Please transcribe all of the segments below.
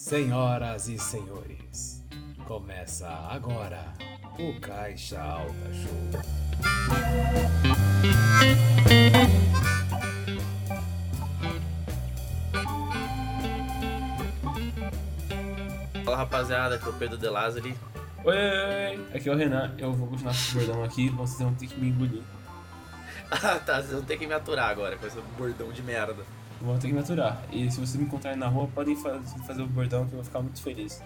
Senhoras e senhores, começa agora o Caixa Alta Show. Fala rapaziada, aqui é o Pedro De Lázari. Oi, oi, oi, aqui é o Renan, eu vou continuar com esse bordão aqui, vocês vão ter que me engolir. Ah tá, vocês vão ter que me aturar agora com esse bordão de merda. Vão ter que me aturar. E se vocês me encontrarem na rua, podem fa- fazer o bordão que eu vou ficar muito feliz.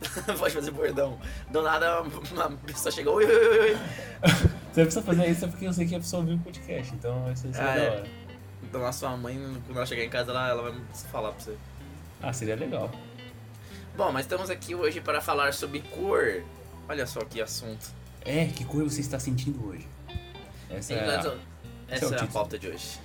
Pode fazer bordão. Do nada uma pessoa chega, oi, oi, oi, oi. Você precisa fazer isso é porque eu sei que a pessoa ouviu o podcast, então isso, isso Ah, é é. da hora. Então a sua mãe, quando ela chegar em casa, ela, ela vai falar pra você. Ah, seria legal. Bom, mas estamos aqui hoje para falar sobre cor. Olha só que assunto. É, que cor você está sentindo hoje? Essa é a... Essa é o é a pauta de hoje.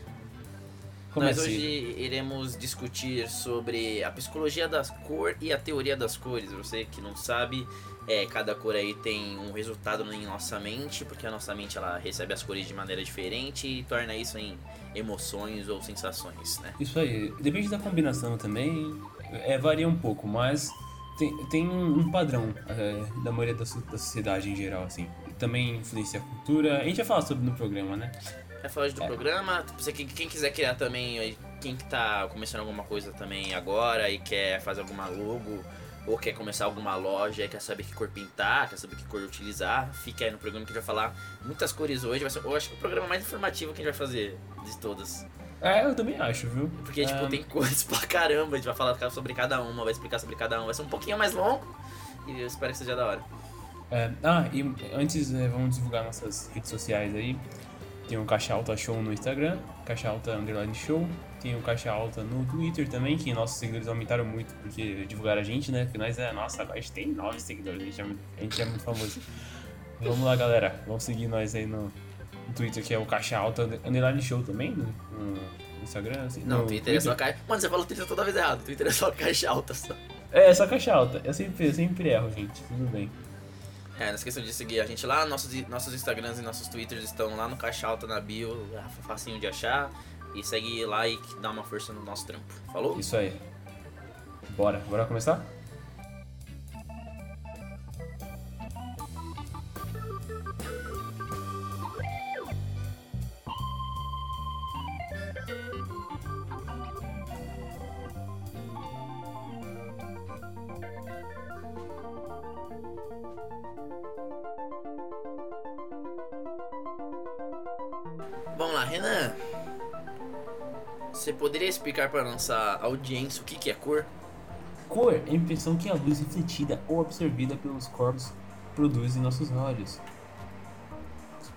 Nós hoje iremos discutir sobre a psicologia das cor e a teoria das cores. Você que não sabe, é, cada cor aí tem um resultado em nossa mente, porque a nossa mente ela recebe as cores de maneira diferente e torna isso em emoções ou sensações, né? Isso aí, depende da combinação também, é, varia um pouco, mas tem, tem um, padrão é, da maioria da, da sociedade em geral, assim. Também influencia a cultura, a gente vai falar sobre no programa, né? Quer falar do É. programa? Você, quem, quem quiser criar também, quem que tá começando alguma coisa também agora e quer fazer alguma logo, ou quer começar alguma loja e quer saber que cor pintar, quer saber que cor utilizar, fica aí no programa que a gente vai falar muitas cores hoje. Vai ser, eu acho que é o programa mais informativo que a gente vai fazer de todas. É, eu também acho, viu? Porque, tipo, Ah, tem cores pra caramba, a gente vai falar sobre cada uma, vai explicar sobre cada uma. Vai ser um pouquinho mais longo e eu espero que seja da hora. é, ah, e antes é, vamos divulgar nossas redes sociais aí. Tem o Caixa Alta Show no Instagram, Caixa Alta Underline Show. Tem o Caixa Alta no Twitter também, que nossos seguidores aumentaram muito porque divulgaram a gente, né? Que nós é, nossa, agora a gente tem nove seguidores, a gente é, a gente é muito famoso. Vamos lá, galera. Vamos seguir nós aí no, no Twitter, que é o Caixa Alta Underline Show também, no, no Instagram. Assim, Não, no Twitter é só caixa. Mano, você falou Twitter toda vez errado. Twitter é só caixa alta só. É, é só Caixa Alta. Eu sempre, eu sempre erro, gente. Tudo bem. É, não esqueçam de seguir a gente lá, nossos, nossos Instagrams e nossos Twitters estão lá no Caixa Alta na bio, é facinho de achar. E segue lá e dá uma força no nosso trampo. Falou? Isso aí. Bora, bora começar? Explicar para nossa audiência o que, que é cor? Cor é a impressão que a luz refletida ou absorvida pelos corpos produz em nossos olhos.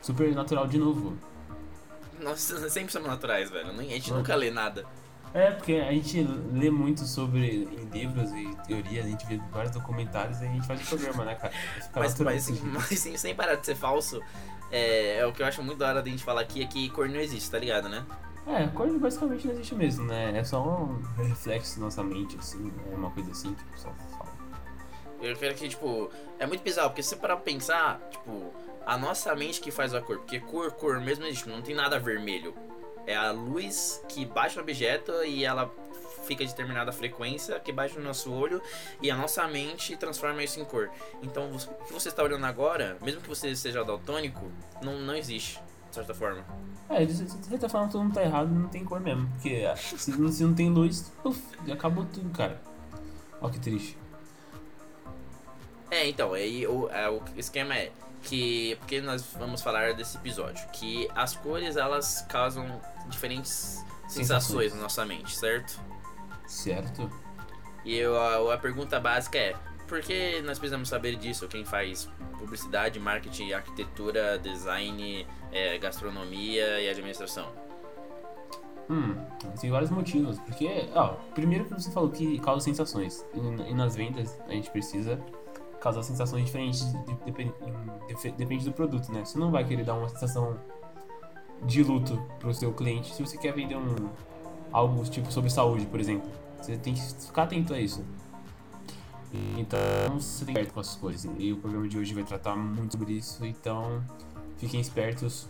Super natural de novo. Nós sempre somos naturais, velho. A gente nunca lê nada. É, porque a gente lê muito sobre em livros e teorias, a gente vê vários documentários e a gente faz o programa, né, cara? Mas, mas, mas sem, sem parar de ser falso, é, é o que eu acho muito da hora da gente falar aqui é que cor não existe, tá ligado, né? É, cor basicamente não existe mesmo, né? É só um reflexo da nossa mente, assim, é uma coisa assim que o pessoal fala. Eu quero que, tipo, é muito bizarro, porque se parar pra pensar, tipo, a nossa mente que faz a cor, porque cor, cor mesmo não existe, não tem nada vermelho. É a luz que bate no objeto e ela fica determinada frequência que bate no nosso olho e a nossa mente transforma isso em cor. Então, o que você está olhando agora, mesmo que você seja daltônico, não, não existe, de certa forma. É, tá falando que todo mundo tá errado, não tem cor mesmo. Porque ah, se, não- se não tem luz, puf, acabou tudo, cara. Ó que triste. É, então, aí o, é, o esquema é que. Porque nós vamos falar desse episódio. Que as cores elas causam diferentes sensações Sensações. na nossa mente, certo? Certo? E eu, a, a pergunta básica é: por que nós precisamos saber disso? Quem faz publicidade, marketing, arquitetura, design, é, gastronomia e administração? Hum, tem vários motivos. Porque, ó, primeiro que você falou que causa sensações. E, e nas vendas a gente precisa causar sensações diferentes de- depen- em- defe- depende do produto, né? Você não vai querer dar uma sensação de luto pro seu cliente se você quer vender um algo tipo sobre saúde, por exemplo. Você tem que ficar atento a isso. Então, você tem com essas coisas. E o programa de hoje vai tratar muito sobre isso. Então, fiquem espertos.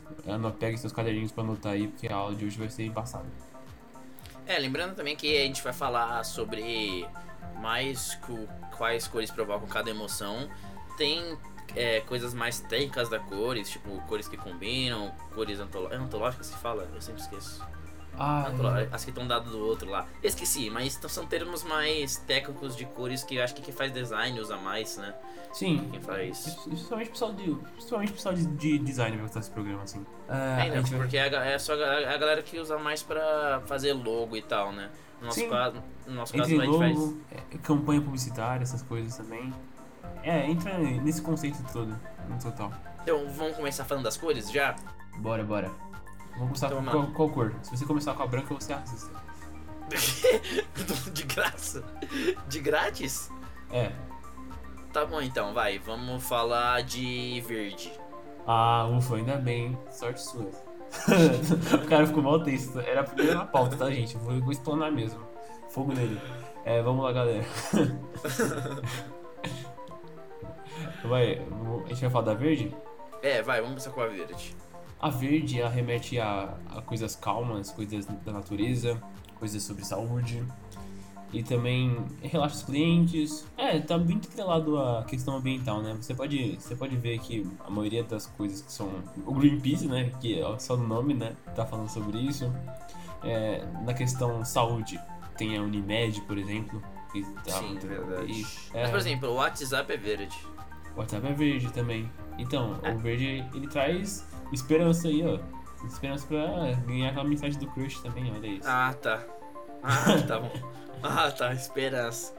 Peguem seus caderninhos pra anotar aí, porque a aula de hoje vai ser embaçada. É, lembrando também que a gente vai falar sobre mais quais cores provocam cada emoção. Tem é, coisas mais técnicas da cores, tipo cores que combinam, cores é antológicas que fala? Eu sempre esqueço. Ah, Antolo- As que estão dado do outro lá. Esqueci, mas t- são termos mais técnicos de cores que eu acho que quem faz design usa mais, né? sim. Quem faz. Principalmente o pessoal de, principalmente o pessoal de, de design vai gostar desse programa, assim. Ah, Ainda, a gente vai- porque é é só a a galera que usa mais pra fazer logo e tal, né? No nosso Sim. caso, no nosso caso Entre a gente faz. logo, é, campanha publicitária, essas coisas também. É, entra nesse conceito todo, no total. Então vamos começar falando das cores já? Bora, bora. Vamos começar Então, com qual, qual cor? Se você começar com a branca, você é racista. De graça? De grátis? É. Tá bom então, vai. Vamos falar de verde. Ah, ufa, ainda bem. Sorte sua. o cara ficou mal texto. Era a primeira pauta, tá, gente? Vou, vou explanar mesmo. Fogo nele. É, vamos lá, galera. vai, a gente vai falar da verde? É, vai, vamos começar com a verde. A verde remete a, a coisas calmas, coisas da natureza, coisas sobre saúde. E também relaxa os clientes. É, tá muito atrelado à questão ambiental, né? Você pode, você pode ver que a maioria das coisas que são. O Greenpeace, né? Que é só no nome, né? Tá falando sobre isso. É, na questão saúde, tem a Unimed, por exemplo. Que tá Sim, verdade. Mas, é, por exemplo, o WhatsApp é verde. o WhatsApp é verde também. Então, É. o verde ele traz esperança aí, ó. Esperança pra ganhar aquela mensagem do crush também, olha isso. Ah, tá. Ah, tá bom. Ah, tá, esperança.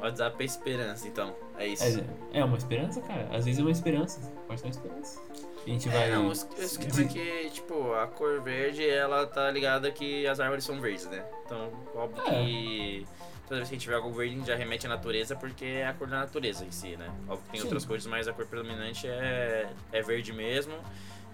WhatsApp é esperança, então. É isso. É, é uma esperança, cara. Às vezes é uma esperança. Pode ser uma esperança. A gente vai. É, não, o esquema é que, tipo, a cor verde, ela tá ligada que as árvores são verdes, né? Então, óbvio É. que toda vez que a gente vê algo verde, a gente já remete à natureza, porque é a cor da natureza em si, né? Óbvio que tem Sim. outras cores, mas a cor predominante é, é verde mesmo.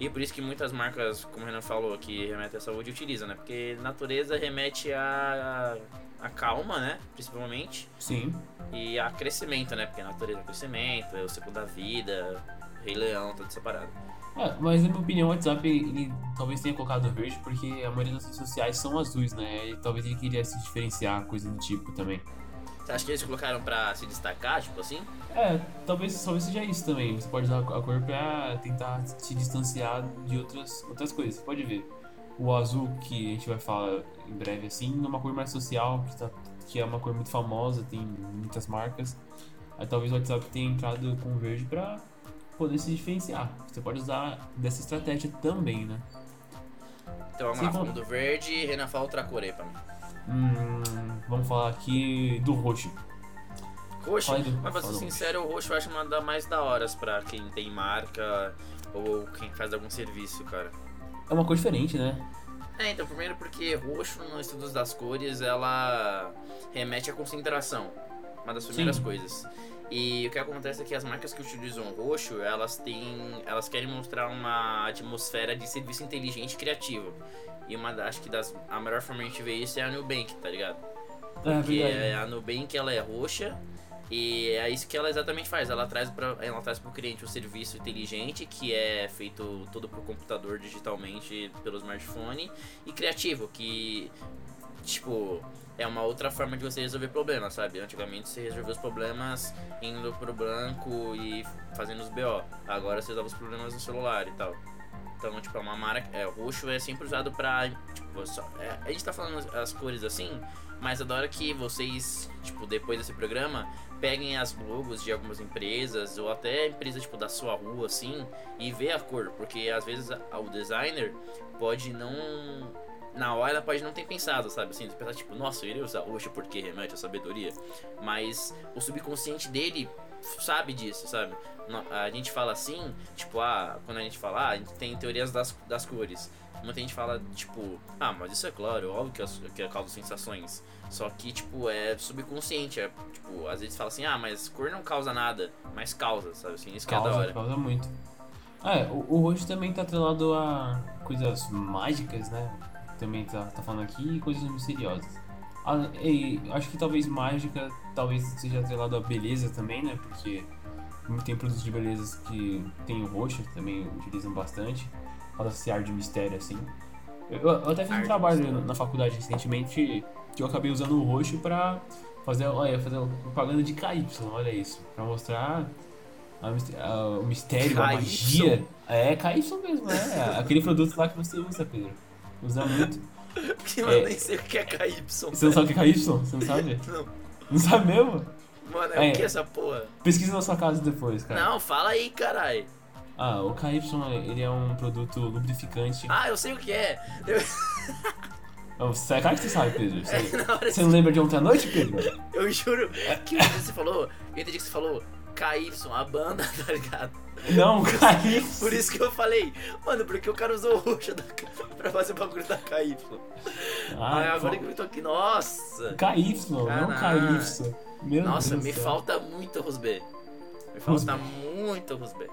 E por isso que muitas marcas, como o Renan falou, que remetem à saúde, utilizam, né? Porque natureza remete a, a calma, né? Principalmente. Sim. E a crescimento, né? Porque a natureza é crescimento, é o ciclo da vida, Rei Leão, tudo separado. É, mas na minha opinião, o WhatsApp ele talvez tenha colocado verde porque a maioria das redes sociais são azuis, né? E talvez ele queria se diferenciar, coisa do tipo também. Você acha que eles colocaram pra se destacar, tipo assim? É, talvez, talvez seja isso também. Você pode usar a cor pra tentar se distanciar de outras, outras coisas. Você pode ver. O azul, que a gente vai falar em breve assim, é uma cor mais social, que, tá, que é uma cor muito famosa, tem muitas marcas. Aí talvez o WhatsApp tenha entrado com o verde pra poder se diferenciar. Você pode usar dessa estratégia também, né? Então vamos Sim, lá, do verde, Renan fala outra cor aí pra mim. Hum, vamos falar aqui do roxo. Roxo, do- mas pra ser sincero, o roxo eu acho uma das mais da horas pra quem tem marca ou quem faz algum serviço, cara. É uma cor diferente, né? É, então, primeiro porque roxo, nos estudos das cores, ela remete à concentração. Uma das primeiras Sim. coisas. E o que acontece é que as marcas que utilizam roxo, elas têm. Elas querem mostrar uma atmosfera de serviço inteligente e criativo. E uma acho que das. A melhor forma de a gente ver isso é a Nubank, tá ligado? É Porque verdade. a Nubank ela é roxa e é isso que ela exatamente faz. Ela traz para ela traz para o cliente um serviço inteligente que é feito todo por computador digitalmente pelo smartphone e criativo que tipo é uma outra forma de você resolver problemas, sabe? Antigamente você resolvia os problemas indo pro branco e fazendo os BO. Agora você resolve os problemas no celular e tal. Então, tipo, é uma marca. É, roxo é sempre usado pra. Tipo, só, é, a gente tá falando as cores assim, mas adoro que vocês, tipo, depois desse programa, peguem as logos de algumas empresas, ou até empresa, tipo, da sua rua, assim, e vê a cor. Porque às vezes o designer pode não. Na hora pode não ter pensado, sabe? Assim, pensar, tipo, nossa, eu iria usar roxo porque remete à sabedoria. Mas o subconsciente dele sabe disso, sabe? A gente fala assim, tipo, ah, quando a gente fala, ah, a gente tem teorias das, das cores. Muita gente fala, tipo, ah, mas isso é claro, óbvio que, as- que causa sensações. Só que, tipo, é subconsciente. É, tipo, às vezes fala assim, ah, mas cor não causa nada, mas causa, sabe assim? Isso que é da Causa, hora. causa muito. É, o, o roxo também tá atrelado a coisas mágicas, né? Também tá, tá falando aqui, e coisas misteriosas. Ah, e acho que talvez mágica, talvez seja atrelado a beleza também, né? Porque tem produtos de beleza que tem o roxo, também utilizam bastante. Fala esse ar de mistério, assim. Eu, eu até fiz um trabalho na, na faculdade recentemente que eu acabei usando o roxo pra fazer, olha, fazer propaganda de KY, olha isso. Pra mostrar a a- o mistério, a KY? magia. É, KY mesmo, é. Aquele produto lá que você usa, Pedro. Usa muito. Mano, É. nem sei o que é KY. Você não sabe o que é KY? Você não sabe? Não. Não sabe mesmo? Mano, é, É. o que essa porra? Pesquisa na sua casa depois, cara. Não, fala aí, caralho. Ah, o KY, ele é um produto lubrificante. Ah, eu sei o que é. Eu, Oh, Você é claro que você sabe, Pedro. Você, na hora você não lembra de ontem à noite, Pedro? Eu juro que você falou, eu entendi que você falou KY, a banda, tá ligado? Não, KY. Por isso que eu falei, mano, porque o cara usou o roxo da, pra fazer o bagulho da KY. Ah, Aí agora que eu tô aqui, nossa! KY, não Caralho. KY. Meu Nossa, Deus me céu. falta muito Rusbê. Me falta muito Rusbê.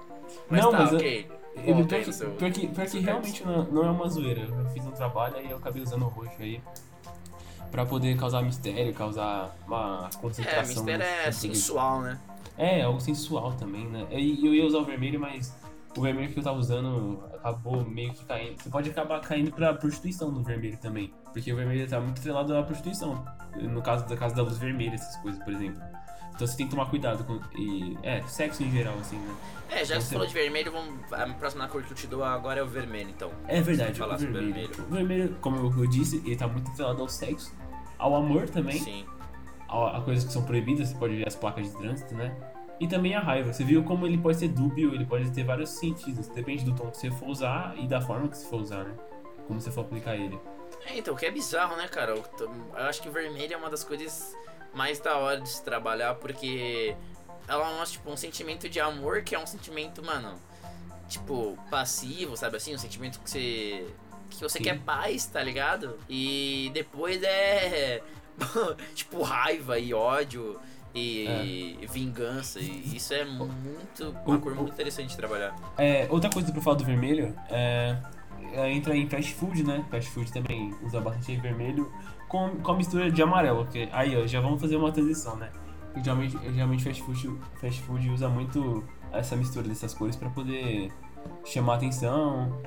Mas Não, tá, mas eu- ok. Eu, Volta pior, aí que, no seu- pior que- pior que seu realmente não, não é uma zoeira. Eu fiz um trabalho e eu acabei usando o roxo aí. Pra poder causar mistério, causar uma É, concentração. mistério no- é sensual, né? É, algo sensual também, né? E eu ia usar o vermelho, mas o vermelho que eu tava usando acabou meio que caindo. Você pode acabar caindo pra prostituição no vermelho também. Porque o vermelho tá muito atrelado à prostituição. No caso da casa da luz vermelha, essas coisas, por exemplo. Então você tem que tomar cuidado com. E, é, sexo em geral, assim, né? É, já que Você- você falou de vermelho, vamos, a próxima cor que eu te dou agora é o vermelho, então. É verdade, falar o vermelho. vermelho. O vermelho, como eu- disse, ele tá muito atrelado ao sexo, ao amor também, Sim. a, a coisas que são proibidas, você pode ver as placas de trânsito, né? E também a raiva. Você viu como ele pode ser dúbio, ele pode ter vários sentidos. Depende do tom que você for usar e da forma que você for usar, né? Como você for aplicar ele. É, então, o que é bizarro, né, cara? Eu, tô- eu acho que o vermelho é uma das coisas mais da hora de se trabalhar, porque ela mostra, tipo, um sentimento de amor que é um sentimento, mano, tipo, passivo, sabe assim? Um sentimento que você. que você Sim. quer paz, tá ligado? E depois é. tipo, raiva e ódio. E vingança, e isso é muito. uma cor muito interessante de trabalhar. É, outra coisa pra falar do vermelho é, é entra em fast food, né? Fast food também usa bastante vermelho com, com a mistura de amarelo. Que, aí, ó, já vamos fazer uma transição, né? Porque Geralmente, geralmente fast, food, fast food usa muito essa mistura dessas cores pra poder chamar atenção,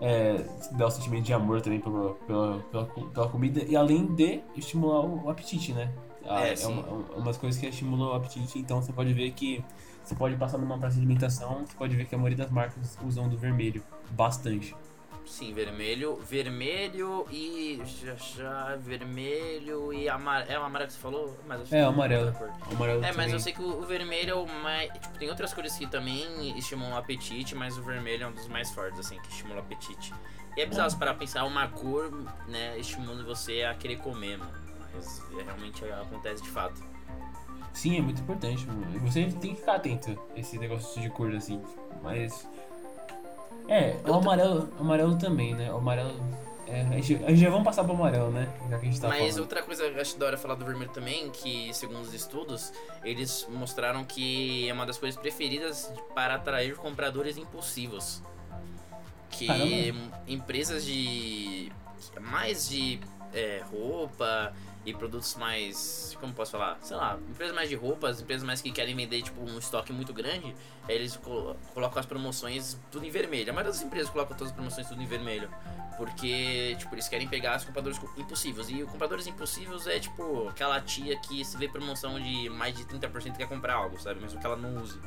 é, dar o sentimento de amor também pela, pela, pela, pela comida e além de estimular o apetite, né? Ah, É, é uma, umas coisas que estimulam o apetite, então você pode ver que você pode passar numa praça de alimentação, você pode ver que a maioria das marcas usam do vermelho bastante. Sim, vermelho, vermelho e. Já, já, vermelho e amarelo. É o amarelo que você falou? Mas É, amarelo. amarelo É, mas também. eu sei que o, o vermelho é o mais. Tipo, tem outras cores que também estimulam o apetite, mas o vermelho é um dos mais fortes, assim, que estimula o apetite. E é bizarro para pensar uma cor, né, estimulando você a querer comer, mano. Mas é, realmente acontece de fato. Sim, é muito importante. mano. Você tem que ficar atento a esse negócio de cor assim. Mas. É, o amarelo, o amarelo também, né? O amarelo. É, a gente, a gente já vamos passar pro amarelo, né? Já que a gente tá Mas falando. outra coisa que eu acho da hora falar do vermelho também, que segundo os estudos, eles mostraram que é uma das coisas preferidas para atrair compradores impulsivos. Que Caramba. empresas de. mais de é, roupa e produtos mais. como posso falar? Sei lá, empresas mais de roupas, empresas mais que querem vender tipo um estoque muito grande, eles colo- colocam as promoções tudo em vermelho. A maioria das empresas colocam todas as promoções tudo em vermelho. Porque, tipo, eles querem pegar os compradores co- impulsivos. E o compradores impulsivos é, tipo, aquela tia que se vê promoção de mais de 30% quer comprar algo, sabe? Mesmo que ela não use.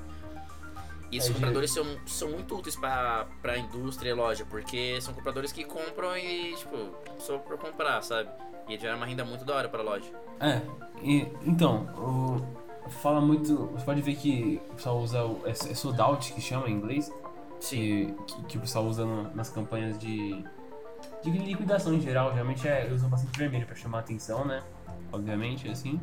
E esses É, compradores são, são muito úteis pra, pra indústria e loja, porque são compradores que compram e, tipo, só por comprar, sabe? E gera uma renda muito da hora pra loja. É, e- então, o, fala muito. Você pode ver que o pessoal usa o. É, é sold out que chama em inglês. Que, que, que o pessoal usa no- nas campanhas de, de liquidação em geral. Geralmente é, usam bastante vermelho pra chamar atenção, né? Obviamente, assim.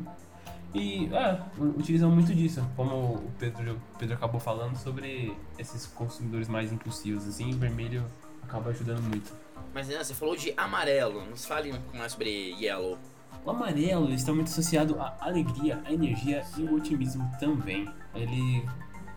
E é, utilizam muito disso, como o Pedro, o Pedro acabou falando sobre esses consumidores mais impulsivos, assim, o vermelho acaba ajudando muito. Mas, Renan, você falou de amarelo. Nos fale mais sobre yellow. O amarelo está muito associado à alegria, à energia e ao otimismo também. Ele.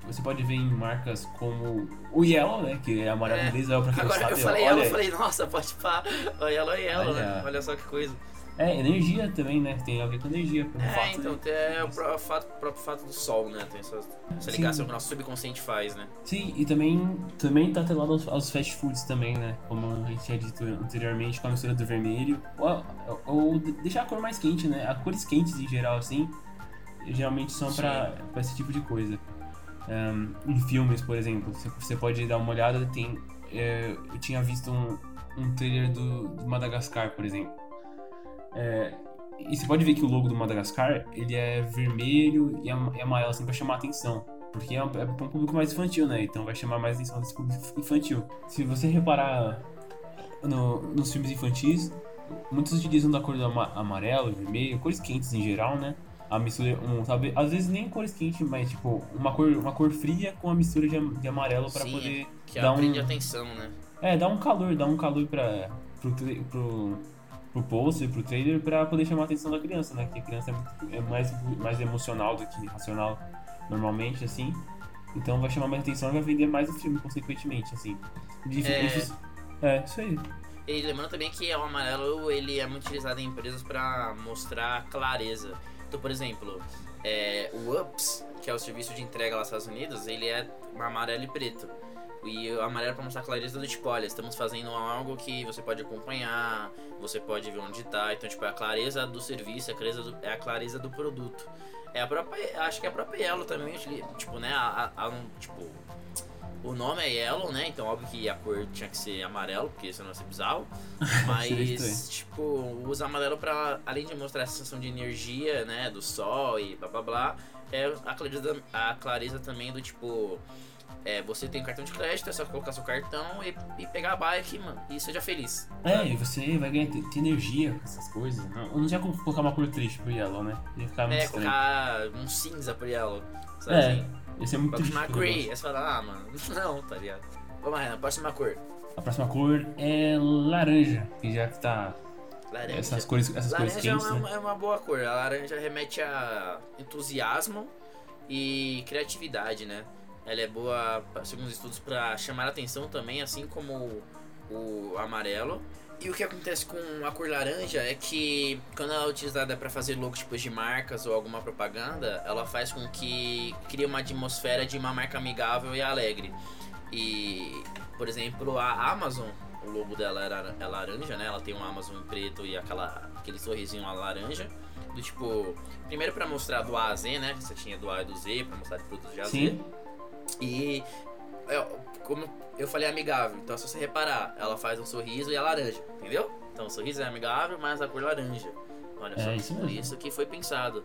Você pode ver em marcas como o Yellow, né? Que é amarelo É. inglês, é pra quem não Agora sabe. eu falei olha, yellow, eu falei, nossa, pode pá. Ó, Yellow é yellow, Olha. né? Olha só que coisa. É, energia também, né? Tem a ver com energia. pelo É, fato então, tem é o pró- fato- próprio fato do sol, né? Tem essa, essa Sim. ligação que o nosso subconsciente faz, né? Sim, e também, também tá atrelado aos, aos fast foods também, né? Como a gente tinha dito anteriormente, com a mistura do vermelho. Ou, ou deixar a cor mais quente, né? As cores quentes em geral, assim, geralmente são pra, pra esse tipo de coisa. Ahn, em filmes, por exemplo, você, você pode dar uma olhada, tem... é, eu tinha visto um, um trailer do, do Madagascar, por exemplo. É, e você pode ver que o logo do Madagascar, ele é vermelho e am- e amarelo, assim, pra chamar a atenção. Porque é é pra um público mais infantil, né? Então vai chamar mais atenção desse público infantil. Se você reparar no- nos filmes infantis, muitos utilizam da cor do ama- amarelo, vermelho, cores quentes em geral, né? A mistura, um, sabe, às vezes nem cores quentes, mas tipo, uma cor, uma cor fria com a mistura de, de amarelo Sim, poder Que dar um, atenção, né? é, dá um calor, dá um calor pra, pro, pro, pro poster, pro trailer, pra poder chamar a atenção da criança, né? Que a criança é, é mais, mais emocional do que racional normalmente, assim. Então vai chamar mais atenção e vai vender mais o filme, consequentemente, assim. Dif- É. isso- é, isso aí. E lembrando também que o amarelo ele é muito utilizado em empresas para mostrar clareza. Então, por exemplo, é, o UPS, que é o serviço de entrega lá nos Estados Unidos, ele é amarelo e preto. E o amarelo é para mostrar clareza do tipo, olha, estamos fazendo algo que você pode acompanhar, você pode ver onde tá. Então, tipo, é a clareza do serviço, é a clareza do, é a clareza do produto. É a própria, acho que a própria Yellow também, tipo, né, a, a- a- tipo, o nome é Yellow, né? Então, óbvio que a cor tinha que ser amarelo, porque senão ia ser bizarro. Mas, tipo, usa amarelo pra, além de mostrar a sensação de energia, né? Do sol e blá blá blá, é a clareza, a clareza também do tipo. É, você tem cartão de crédito, é só colocar seu cartão e, e pegar a bike, mano, e seja feliz. É, e você vai ganhar ter, energia com essas coisas. Não, não tinha como colocar uma cor triste pro Yellow, né? Ia ficar muito É, estranho. colocar um cinza pro Yellow, sabe É, assim? esse é muito triste. pro Grey, aí você fala, ah, mano, não, tá ligado? Vamos lá, Renan, próxima cor. A próxima cor é laranja, que já que tá Laranja. essas cores, essas cores Laranja é quentes, uma, né? é uma boa cor. A laranja remete a entusiasmo e criatividade, né? Ela é boa, segundo os estudos, para chamar a atenção também, assim como o, o amarelo. E o que acontece com a cor laranja é que quando ela é utilizada para fazer logotipos de marcas ou alguma propaganda, ela faz com que crie uma atmosfera de uma marca amigável e alegre. E, por exemplo, a Amazon, o logo dela é laranja, né? Ela tem um Amazon preto e aquela, aquele sorrisinho laranja. Do tipo, primeiro para mostrar do A a Z, né? Você tinha do A e do Z, para mostrar de produtos de A a Z. E é, como eu falei amigável, então se você reparar, ela faz um sorriso e é laranja, entendeu? Então o sorriso é amigável, mas a cor laranja. Olha É, só, isso por isso que foi pensado.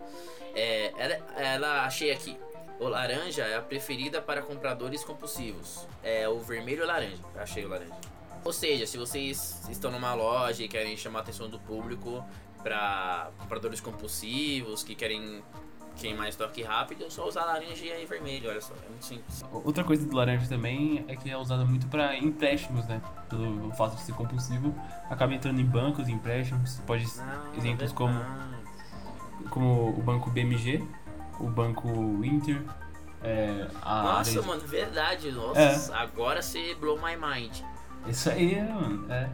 É, ela, ela achei aqui. O laranja é a preferida para compradores compulsivos. É o vermelho e laranja. Achei o laranja. Ou seja, se vocês estão numa loja e querem chamar a atenção do público para compradores compulsivos que querem queimar estoque rápido, é só usar laranja e vermelho. Olha só, é muito simples. Outra coisa do laranja também é que é usado muito para empréstimos, né? Pelo fato de ser compulsivo, acaba entrando em bancos, empréstimos. Pode Ah, exemplos como, como o banco BMG, o banco Inter, é, a Nossa, mano, verdade. Nossa, É. agora você blow my mind. Isso aí, mano. É.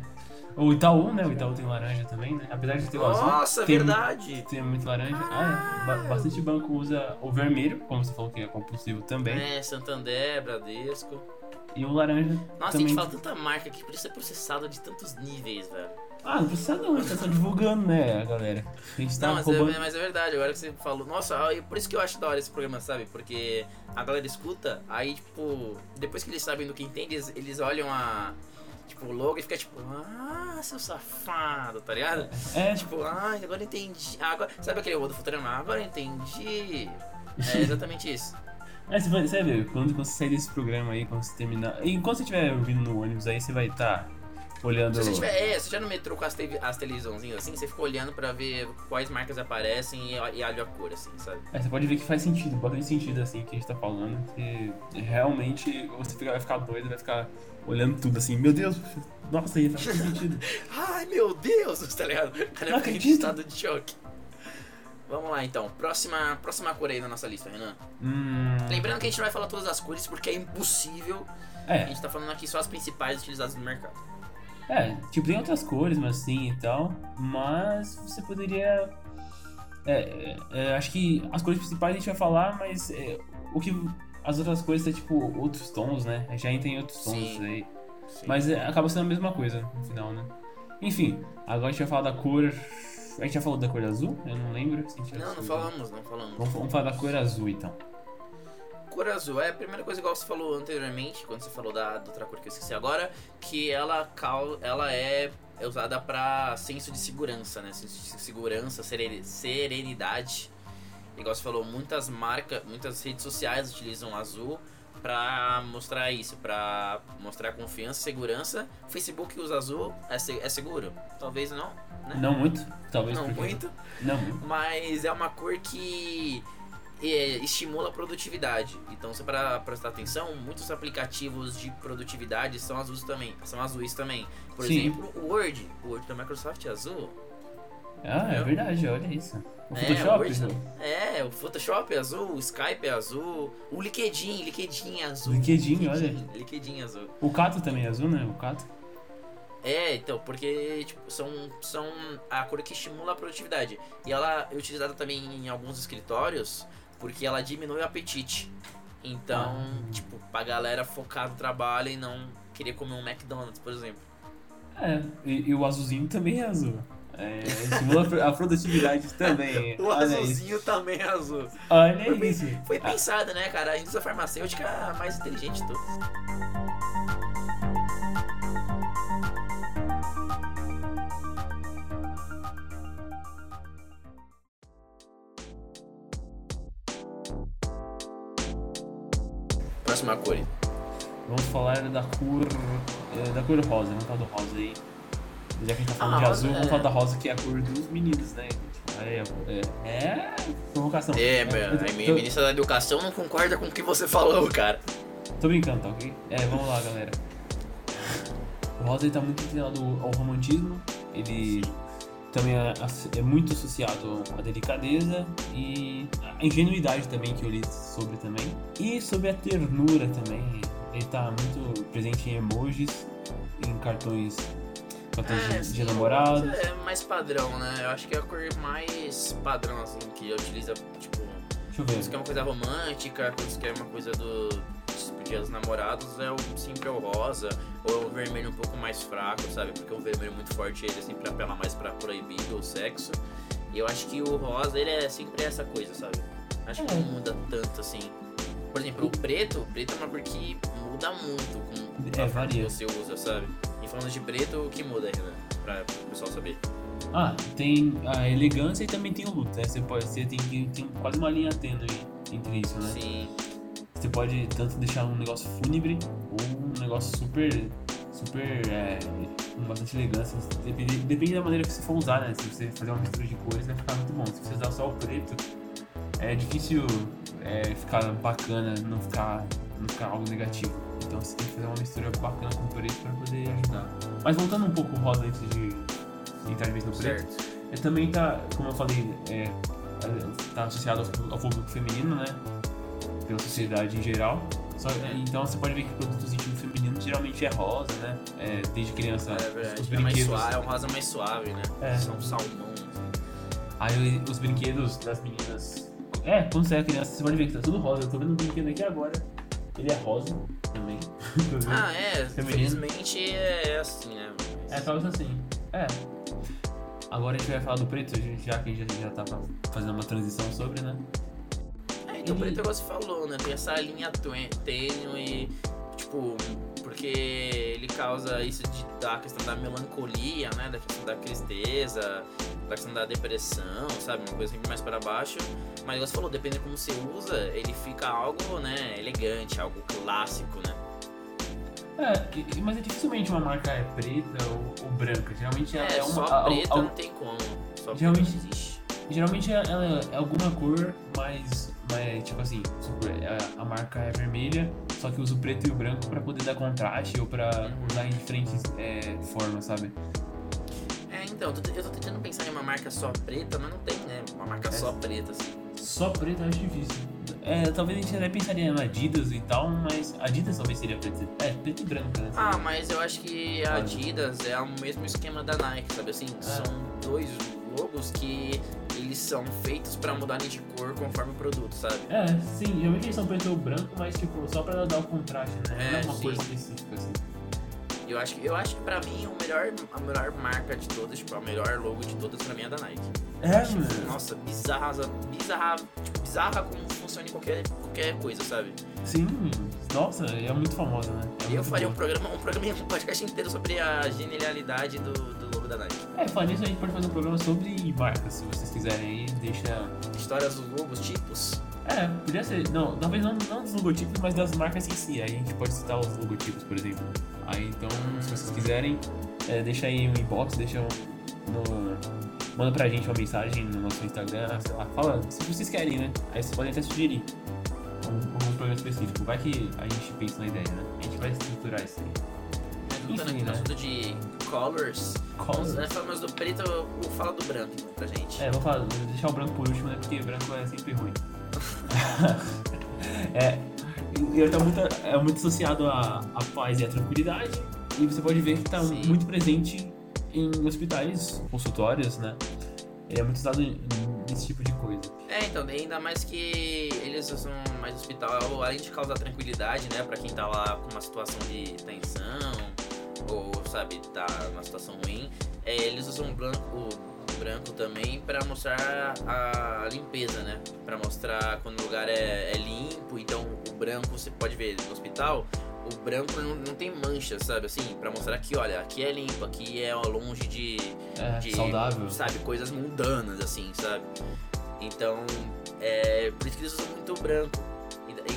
O Itaú, né? O Itaú tem laranja também, né? Apesar de ter o azul. Nossa, tem, verdade. Tem muito laranja. Ah, é. Ba- bastante banco usa o vermelho, como você falou que é compulsivo também. É, Santander, Bradesco. E o laranja. Nossa, a também... gente fala tanta marca que precisa ser processada de tantos níveis, velho. Ah, não precisa não, a gente tá só divulgando, né, galera? A gente tá Não, mas roubando. é, mas é verdade, agora que você falou. Nossa, ah, por isso que eu acho da hora esse programa, sabe? Porque a galera escuta, aí, tipo, depois que eles sabem do que entende, eles, eles olham a. Tipo, o logo e fica tipo, ah, seu safado, tá ligado? É, Tipo, ah, agora entendi. Ah, Agora, sabe aquele outro Futurama? Agora eu entendi. É exatamente isso. É, você vai, ver, quando, você sair desse programa aí, quando você terminar. e Enquanto você estiver ouvindo no ônibus aí, você vai estar olhando. Se você tiver, é, se já no metrô com as, TV as televisãozinhas assim, você fica olhando pra ver quais marcas aparecem e, e olha a cor, assim, sabe? É, você pode ver que faz sentido, bastante sentido assim que a gente tá falando, que realmente você fica- vai ficar doido, vai ficar olhando tudo assim, meu Deus, nossa, aí faz sentido. Ai meu Deus, tá ligado? O cara Não acredito. estado de choque. Vamos lá então, próxima, próxima cor aí na nossa lista, Renan. Hum. Lembrando que a gente não vai falar todas as cores porque é impossível. A É, gente tá falando aqui só as principais utilizadas no mercado. É, tipo, tem outras cores, mas sim e tal. Mas você poderia. É, é, é, acho que as cores principais a gente vai falar, mas é, o que. As outras cores é tipo outros tons, né? Já entra em outros tons Sim. aí. Sim. Mas é, acaba sendo a mesma coisa no final, né? Enfim, agora a gente vai falar da cor. A gente já falou da cor azul? Eu não lembro. se a gente já Não, não falou. falamos, não falamos. Vamos, vamos falar da cor azul então. Cor azul é a primeira coisa igual você falou anteriormente, quando você falou da, outra cor que eu esqueci agora, que ela, ela é, é usada pra senso de segurança, né? Senso de segurança, sereni- serenidade. Igual você falou, muitas marcas, muitas redes sociais utilizam azul pra mostrar isso, pra mostrar confiança e segurança. Facebook usa azul, é, é seguro? Talvez não, né? Não muito, talvez não muito. Não mas é uma cor que estimula a produtividade. Então, se para prestar atenção, muitos aplicativos de produtividade são azuis também. São azuis também. Por Sim. exemplo, o Word. O Word da Microsoft é azul. Ah, é verdade, olha isso. O É, Photoshop? o Word- É, o Photoshop é azul, o Skype é azul, o LinkedIn, LinkedIn é azul. LinkedIn, olha. LinkedIn é azul. O Cato também é azul, né? O Cato. É, então, porque tipo, são, são a cor que estimula a produtividade. E ela é utilizada também em alguns escritórios porque ela diminui o apetite. Então, Ah. tipo, pra galera focar no trabalho e não querer comer um McDonald's, por exemplo. É, e, e o azulzinho também é azul. É, estimula a produtividade também. O Olha isso. azulzinho também é azul. Olha Foi, isso. foi pensado, né, cara? A indústria farmacêutica é a mais inteligente de todas. Próxima cor. Vamos falar da cor. é, da cor rosa, vamos falar do rosa aí. Já que a gente tá falando Ah, de azul, vamos é. falar da rosa que é a cor dos meninos, né? Aí, é, é provocação. É, tô- a minha tô- ministra da Educação não concorda com o que você falou, cara. Tô brincando, tá ok? É, vamos lá, galera. O rosa ele tá muito inclinado ao romantismo, ele também é, é muito associado à delicadeza e à ingenuidade também, que eu li sobre também. E sobre a ternura também, ele tá muito presente em emojis, em cartões, cartões de, de sim, namorados. É mais padrão, né? Eu acho que é a cor mais padrão, assim, que utiliza, tipo, Deixa eu ver. se quer uma coisa romântica, quando você quer uma coisa do dos namorados, é o, sempre é o rosa, ou é o vermelho um pouco mais fraco, sabe? Porque o vermelho muito forte, ele sempre apela mais pra proibido ou sexo. E eu acho que o rosa, ele é sempre essa coisa, sabe? Acho que É. não muda tanto, assim. Por exemplo, o preto, o preto é uma cor que muda muito com É, a forma que varia. você usa, sabe? E falando de preto, o que muda aí, né? Pra o pessoal saber. Ah, tem a elegância e também tem o luto, né? Você pode você tem, tem quase uma linha tênue entre isso, né? Sim. Você pode tanto deixar um negócio fúnebre ou um negócio super. super. É, com bastante elegância. Depende, depende da maneira que você for usar, né? Se você fazer uma mistura de cores, vai ficar muito bom. Se você usar só o preto, é difícil é, ficar bacana, não ficar, não ficar algo negativo. Então você tem que fazer uma mistura bacana com o preto para poder ajudar. Mas voltando um pouco o rosa antes de entrar de vez no preto. Ele também tá, como eu falei, é, é, tá associado ao, ao público feminino, né? Pela sociedade em geral. Só, então você pode ver que produtos íntimos femininos geralmente é rosa, né? É, desde criança, É os verdade. É mais brinquedos. suave, é um rosa mais suave, né? É. São salmão. assim. Aí os brinquedos das meninas. É, quando você é criança, você pode ver que tá tudo rosa. Eu tô vendo um brinquedo aqui agora. Ele é rosa também. Ah, é. Feminino. Infelizmente é assim, né? É, talvez assim. É. Agora a gente vai falar do preto, já que a gente já tá fazendo uma transição sobre, né? Então, Ele- preto, igual você falou, né? Tem essa linha tênue, tipo, porque ele causa isso de, da questão da melancolia, né? Da questão da tristeza, da questão da depressão, sabe? Uma coisa sempre mais para baixo. Mas você falou, dependendo como você usa, ele fica algo, né? Elegante, algo clássico, né? É, mas é dificilmente uma marca é preta ou, ou branca. Geralmente ela é, É, uma. só a- a- preta a- não tem como. Só preta Geralmente- existe. geralmente ela é alguma cor, mas, mas tipo assim, super- a, a marca é vermelha, só que usa o preto e o branco pra poder dar contraste ou pra Uhum. usar em diferentes é, formas, sabe? É, então, eu tô, tentando pensar em uma marca só preta, mas não tem, né? Uma marca É. só preta, assim. Só preto eu acho difícil. É, talvez a gente até pensaria na Adidas e tal, mas Adidas talvez seria preto, é, preto e branco, né? Ah, mas eu acho que a Adidas é o mesmo esquema da Nike, sabe assim? São dois logos que eles são feitos pra mudarem de cor conforme o produto, sabe? É, sim, realmente eles são preto ou branco, mas tipo, só pra dar o contraste, né? É, Não é uma sim. cor específica, assim. Eu acho, que- eu acho que pra mim o melhor, a melhor marca de todas, tipo, a melhor logo de todas pra mim é da Nike. É, Tipo, mano. Nossa, bizarra, bizarra, tipo, bizarra como funciona em qualquer, qualquer coisa, sabe? Sim, nossa, é muito famosa, né? É eu faria um programa, um programa, um podcast inteiro sobre a genialidade do, do da Nike. É, falar nisso, a gente pode fazer um programa sobre marcas, se vocês quiserem aí, deixa... Histórias dos logos, tipos. É, podia ser, não, talvez não, não dos logotipos, mas das marcas em si, aí a gente pode citar os logotipos, por exemplo. Aí, então, se vocês quiserem, é, deixa aí um inbox, deixa um, no... Manda pra gente uma mensagem no nosso Instagram, sei lá, fala se vocês querem, né? Aí vocês podem até sugerir um, um programa específico. Vai que a gente pensa na ideia, né? A gente vai estruturar isso aí. Voltando aqui no assunto de colors. Colors. Né, falamos do preto, eu fala do branco pra gente. É, vou, falar, vou deixar o branco por último, né? Porque branco é sempre ruim. é, e ele tá muito, é muito associado à, à paz e à tranquilidade. E você pode ver que tá Sim. muito presente em hospitais, consultórios, né? Ele é muito usado nesse tipo de coisa. É, então, ainda mais que eles usam mais hospital, além de causar tranquilidade, né, pra quem tá lá com uma situação de tensão, ou, sabe, tá numa situação ruim, é, eles usam o branco, o branco também pra mostrar a limpeza, né, pra mostrar quando o lugar é, é limpo, então o branco, você pode ver no hospital, o branco não, não tem manchas, sabe, assim, pra mostrar que, olha, aqui é limpo, aqui é longe de É, de, saudável. sabe, coisas mundanas, assim, sabe? Então, é por isso que eles usam muito branco.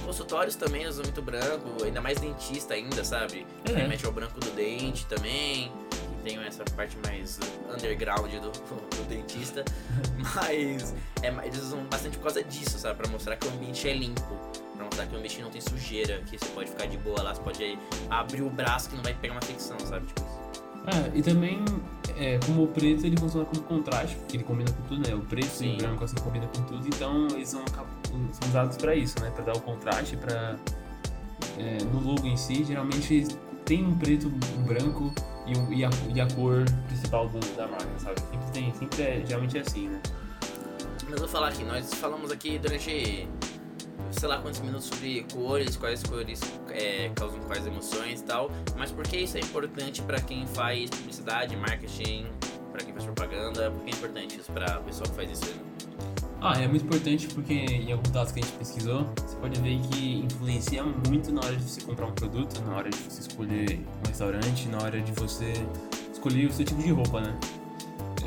Consultórios também usam muito branco, ainda mais dentista ainda, sabe? É. Remete ao branco do dente também. que Tem essa parte mais underground do, do dentista. Mas é, eles usam bastante por causa disso, sabe? Pra mostrar que o ambiente é limpo. Pra mostrar que o ambiente não tem sujeira, que você pode ficar de boa lá, você pode abrir o braço que não vai pegar uma infecção, sabe? Tipo, É, e também, é, como o preto, ele funciona como contraste, porque ele combina com tudo, né? O preto Sim. e o branco, assim, combina com tudo. Então, eles são, são usados pra isso, né? Pra dar o contraste, pra... é, no logo em si, geralmente tem um preto, um branco e, um- e a, e a cor principal do- da marca, sabe? Sempre tem, sempre é, geralmente é assim, né? Mas vou falar aqui, nós falamos aqui durante sei lá quantos minutos sobre cores, quais cores é, causam quais emoções e tal, mas por que isso é importante pra quem faz publicidade, marketing, pra quem faz propaganda, por que é importante isso pra pessoa que faz isso? Ah, é muito importante porque em alguns dados que a gente pesquisou, você pode ver que influencia muito na hora de você comprar um produto, na hora de você escolher um restaurante, na hora de você escolher o seu tipo de roupa, né?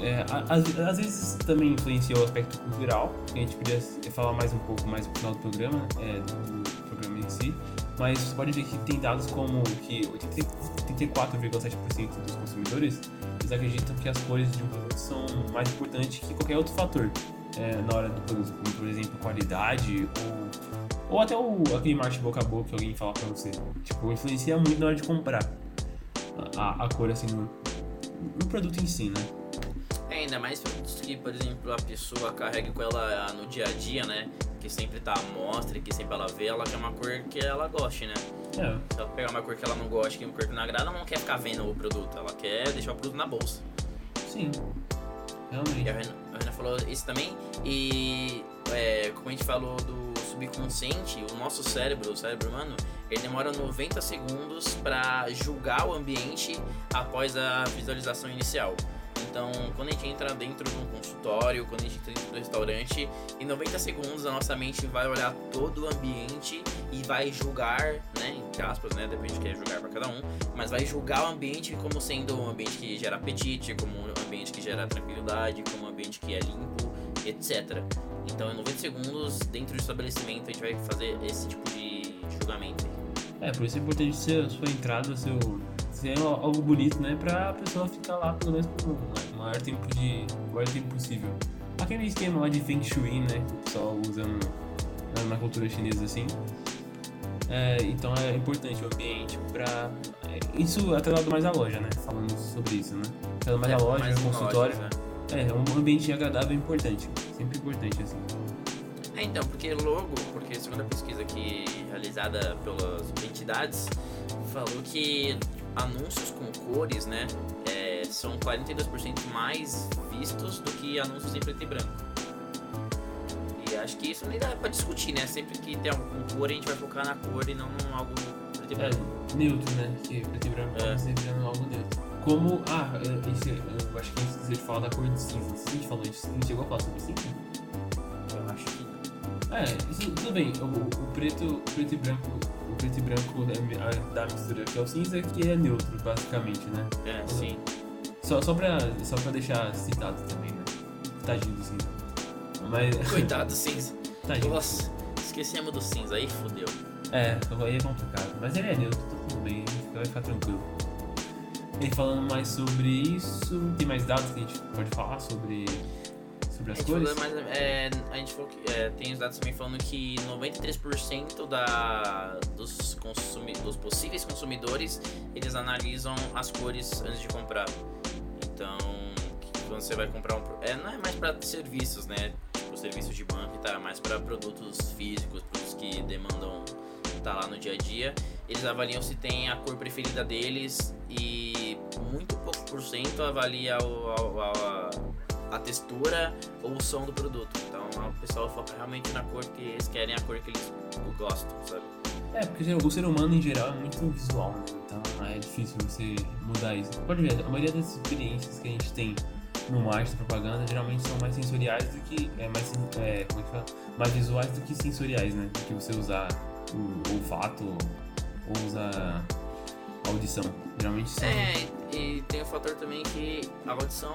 É, às, às vezes também influencia o aspecto cultural, que a gente podia falar mais um pouco mais no final do programa, é, do, do programa em si, mas você pode ver que tem dados como que 84,7% dos consumidores eles acreditam que as cores de um produto são mais importantes que qualquer outro fator é, na hora do produto, como por exemplo qualidade ou, ou até o, aquele marketing boca a boca que alguém fala pra você. Tipo, influencia muito na hora de comprar a, a- a cor assim no, no produto em si, né? É, ainda mais que, por exemplo, a pessoa carrega com ela no dia a dia, né? Que sempre tá à mostra, que sempre ela vê, ela quer uma cor que ela goste, né? É, Se ela pegar uma cor que ela não gosta, que é uma cor que não agrada, ela não quer ficar vendo o produto, ela quer deixar o produto na bolsa. sim. E Realmente. a Renan, a Renan falou isso também. E é, como a gente falou do subconsciente, o nosso cérebro, o cérebro humano, ele demora 90 segundos para julgar o ambiente após a visualização inicial. Então, quando a gente entra dentro de um consultório, quando a gente entra dentro do restaurante, em 90 segundos a nossa mente vai olhar todo o ambiente e vai julgar, né, entre aspas, né, depende do que é julgar para cada um, mas vai julgar o ambiente como sendo um ambiente que gera apetite, como um ambiente que gera tranquilidade, como um ambiente que é limpo, etc. Então, em 90 segundos, dentro do estabelecimento, a gente vai fazer esse tipo de julgamento. É, por isso é importante a sua entrada, seu, ser algo bonito, né? Pra pessoa ficar lá pelo menos por o maior tempo de. maior tempo possível. Aquele esquema lá de Feng Shui, né? Que o pessoal usa no- na, cultura chinesa assim. É, então é importante o ambiente pra. é, Isso atrelado mais à loja, né? Falando sobre isso, né? Atrelado mais à loja, mais consultório. loja, né? É, um ambiente agradável é importante. Sempre importante, assim. É, então, porque logo, porque segundo a pesquisa aqui realizada pelas entidades, falou que anúncios com cores, né, é, são 42% mais vistos do que anúncios em preto e branco. E acho que isso nem dá pra discutir, né? Sempre que tem com cor, a gente vai focar na cor e não em algo preto e É, branco. neutro, né? Que preto e branco É. é. sempre virando algo neutro. Como. Ah, é, esse, eu acho que a gente de falar da cor de cinza. Se a gente falou isso. A gente chegou a falar sobre cinza? Eu acho que É, isso, tudo bem. O, o preto, o preto e branco. O preto e branco é da mistura que é o cinza, que é neutro, basicamente, né? é, sim. Só, só, pra, só pra deixar citado também, né? Tadinho do cinza. Mas. Coitado do cinza. Tadinho. Nossa, esquecemos do cinza, aí fodeu. É, aí é complicado. Mas ele é neutro, tá tudo bem, vai ficar tranquilo. E falando mais sobre isso, tem mais dados que a gente pode falar sobre, sobre as cores? falou mais, é, a gente falou que é, tem os dados também falando que 93% da, dos, consumi, dos possíveis consumidores eles analisam as cores antes de comprar. Então, quando você vai comprar um. É, não é mais para serviços, né? Tipo, serviços de banco e tal, é mais para produtos físicos, produtos que demandam estar lá no dia a dia. Eles avaliam se tem a cor preferida deles e muito pouco por cento avalia o, a, a- a textura ou o som do produto. Então o pessoal foca realmente na cor que eles querem, a cor que eles gostam, sabe? É, porque o ser humano em geral é muito visual, né? Então é difícil você mudar isso. Pode ver, a maioria das experiências que a gente tem no marketing, propaganda, geralmente são mais sensoriais do que. É, mais, é, como é que fala? Mais visuais do que sensoriais, né? Do que você usar o olfato ou usar a audição. Geralmente são. É, e, e tem o fator também que a audição.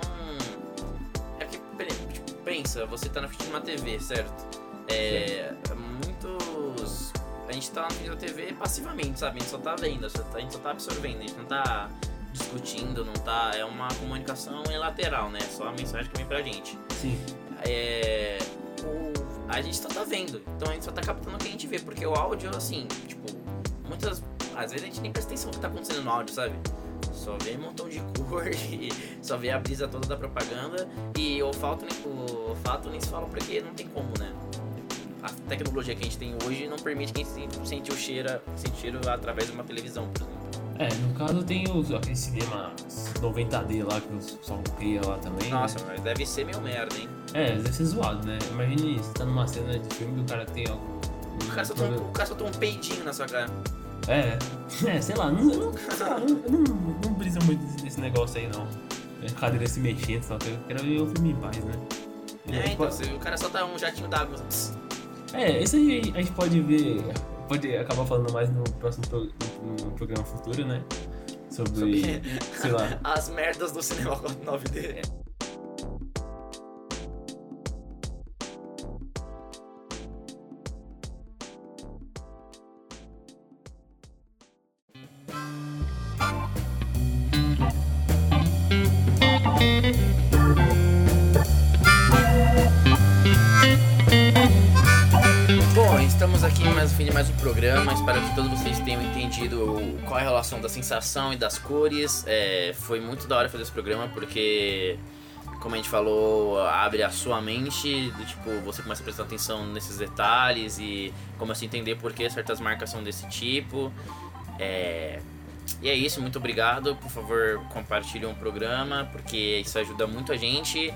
Pensa, você tá na frente de uma TV, certo? É. Muitos. A gente tá na frente da TV passivamente, sabe? A gente só tá vendo, a gente só tá absorvendo, a gente não tá discutindo, não tá. É uma comunicação unilateral, né? Só a mensagem que vem pra gente. Sim. é, o- a gente só tá vendo. Então a gente só tá captando o que a gente vê. Porque o áudio, assim, tipo, muitas. Às vezes a gente nem presta atenção no que tá acontecendo no áudio, sabe? Só vê um montão de cor e só vê a brisa toda da propaganda. E o nem- o olfato nem se fala porque não tem como, né? A tecnologia que a gente tem hoje não permite que a gente sente o cheiro, sente o cheiro através de uma televisão, por exemplo. É, no caso tem os, aquele cinema 90D lá que o pessoal cria lá também. Nossa, né? mas deve ser meio merda, hein? É, deve ser zoado, né? Imagine você tá numa cena de filme que o cara tem algum. O cara soltou um, o cara soltou um peidinho na sua cara. É, é, sei lá, não, eu não, sei lá, não, eu não, não brisa muito desse- negócio aí não. A cadeira se mexendo, só que eu quero ver o filme em paz, né? É, aí, então, pode- se o cara solta um jatinho d'água. É, esse aí a gente pode ver, pode acabar falando mais no próximo pro- no, no programa futuro, né? Sobre, Sobre- sei lá. As merdas do cinema 9D. Fim de mais um programa. Espero que todos vocês tenham entendido qual é a relação da sensação e das cores. É, foi muito da hora fazer esse programa porque, como a gente falou, abre a sua mente. Do, tipo, você começa a prestar atenção nesses detalhes e começa a entender por que certas marcas são desse tipo. É, e é isso, muito obrigado. Por favor, compartilhem o programa porque isso ajuda muito a gente.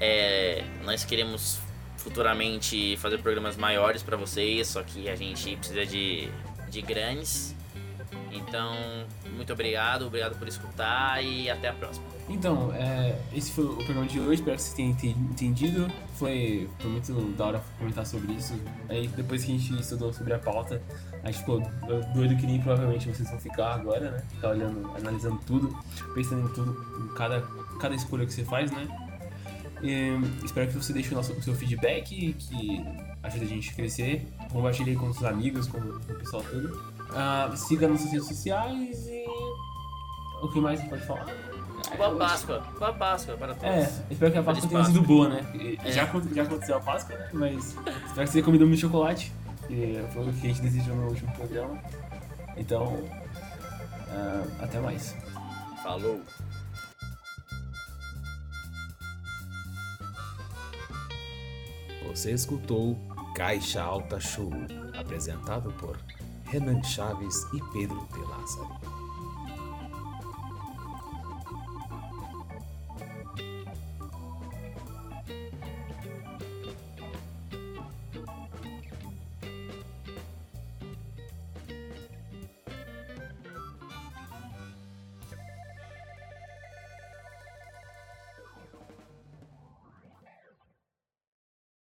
É, nós queremos futuramente fazer programas maiores pra vocês, só que a gente precisa de, de grandes. Então, muito obrigado, obrigado por escutar e até a próxima. Então, é, esse foi o programa de hoje, espero que vocês tenham ente- entendido. Foi, foi muito da hora comentar sobre isso. Aí depois que a gente estudou sobre a pauta, a gente ficou doido que nem provavelmente vocês vão ficar agora, né? Ficar olhando, analisando tudo, pensando em tudo, em cada, cada escolha que você faz, né? E, espero que você deixe o, nosso, o seu feedback, que ajuda a gente a crescer. Compartilhe com os amigos, com, com o pessoal todo. Ah, siga nossas redes sociais e. O que mais você pode falar? Boa Páscoa, boa Páscoa para todos. É, espero que a Páscoa tenha sido boa, né? É. Já, já aconteceu a Páscoa, né? Mas espero que você tenha comido muito chocolate. Que foi o que a gente desejou no último programa. Então, ah, até mais. Falou. Você escutou Caixa Alta Show, apresentado por Renan Chaves e Pedro de Lázaro.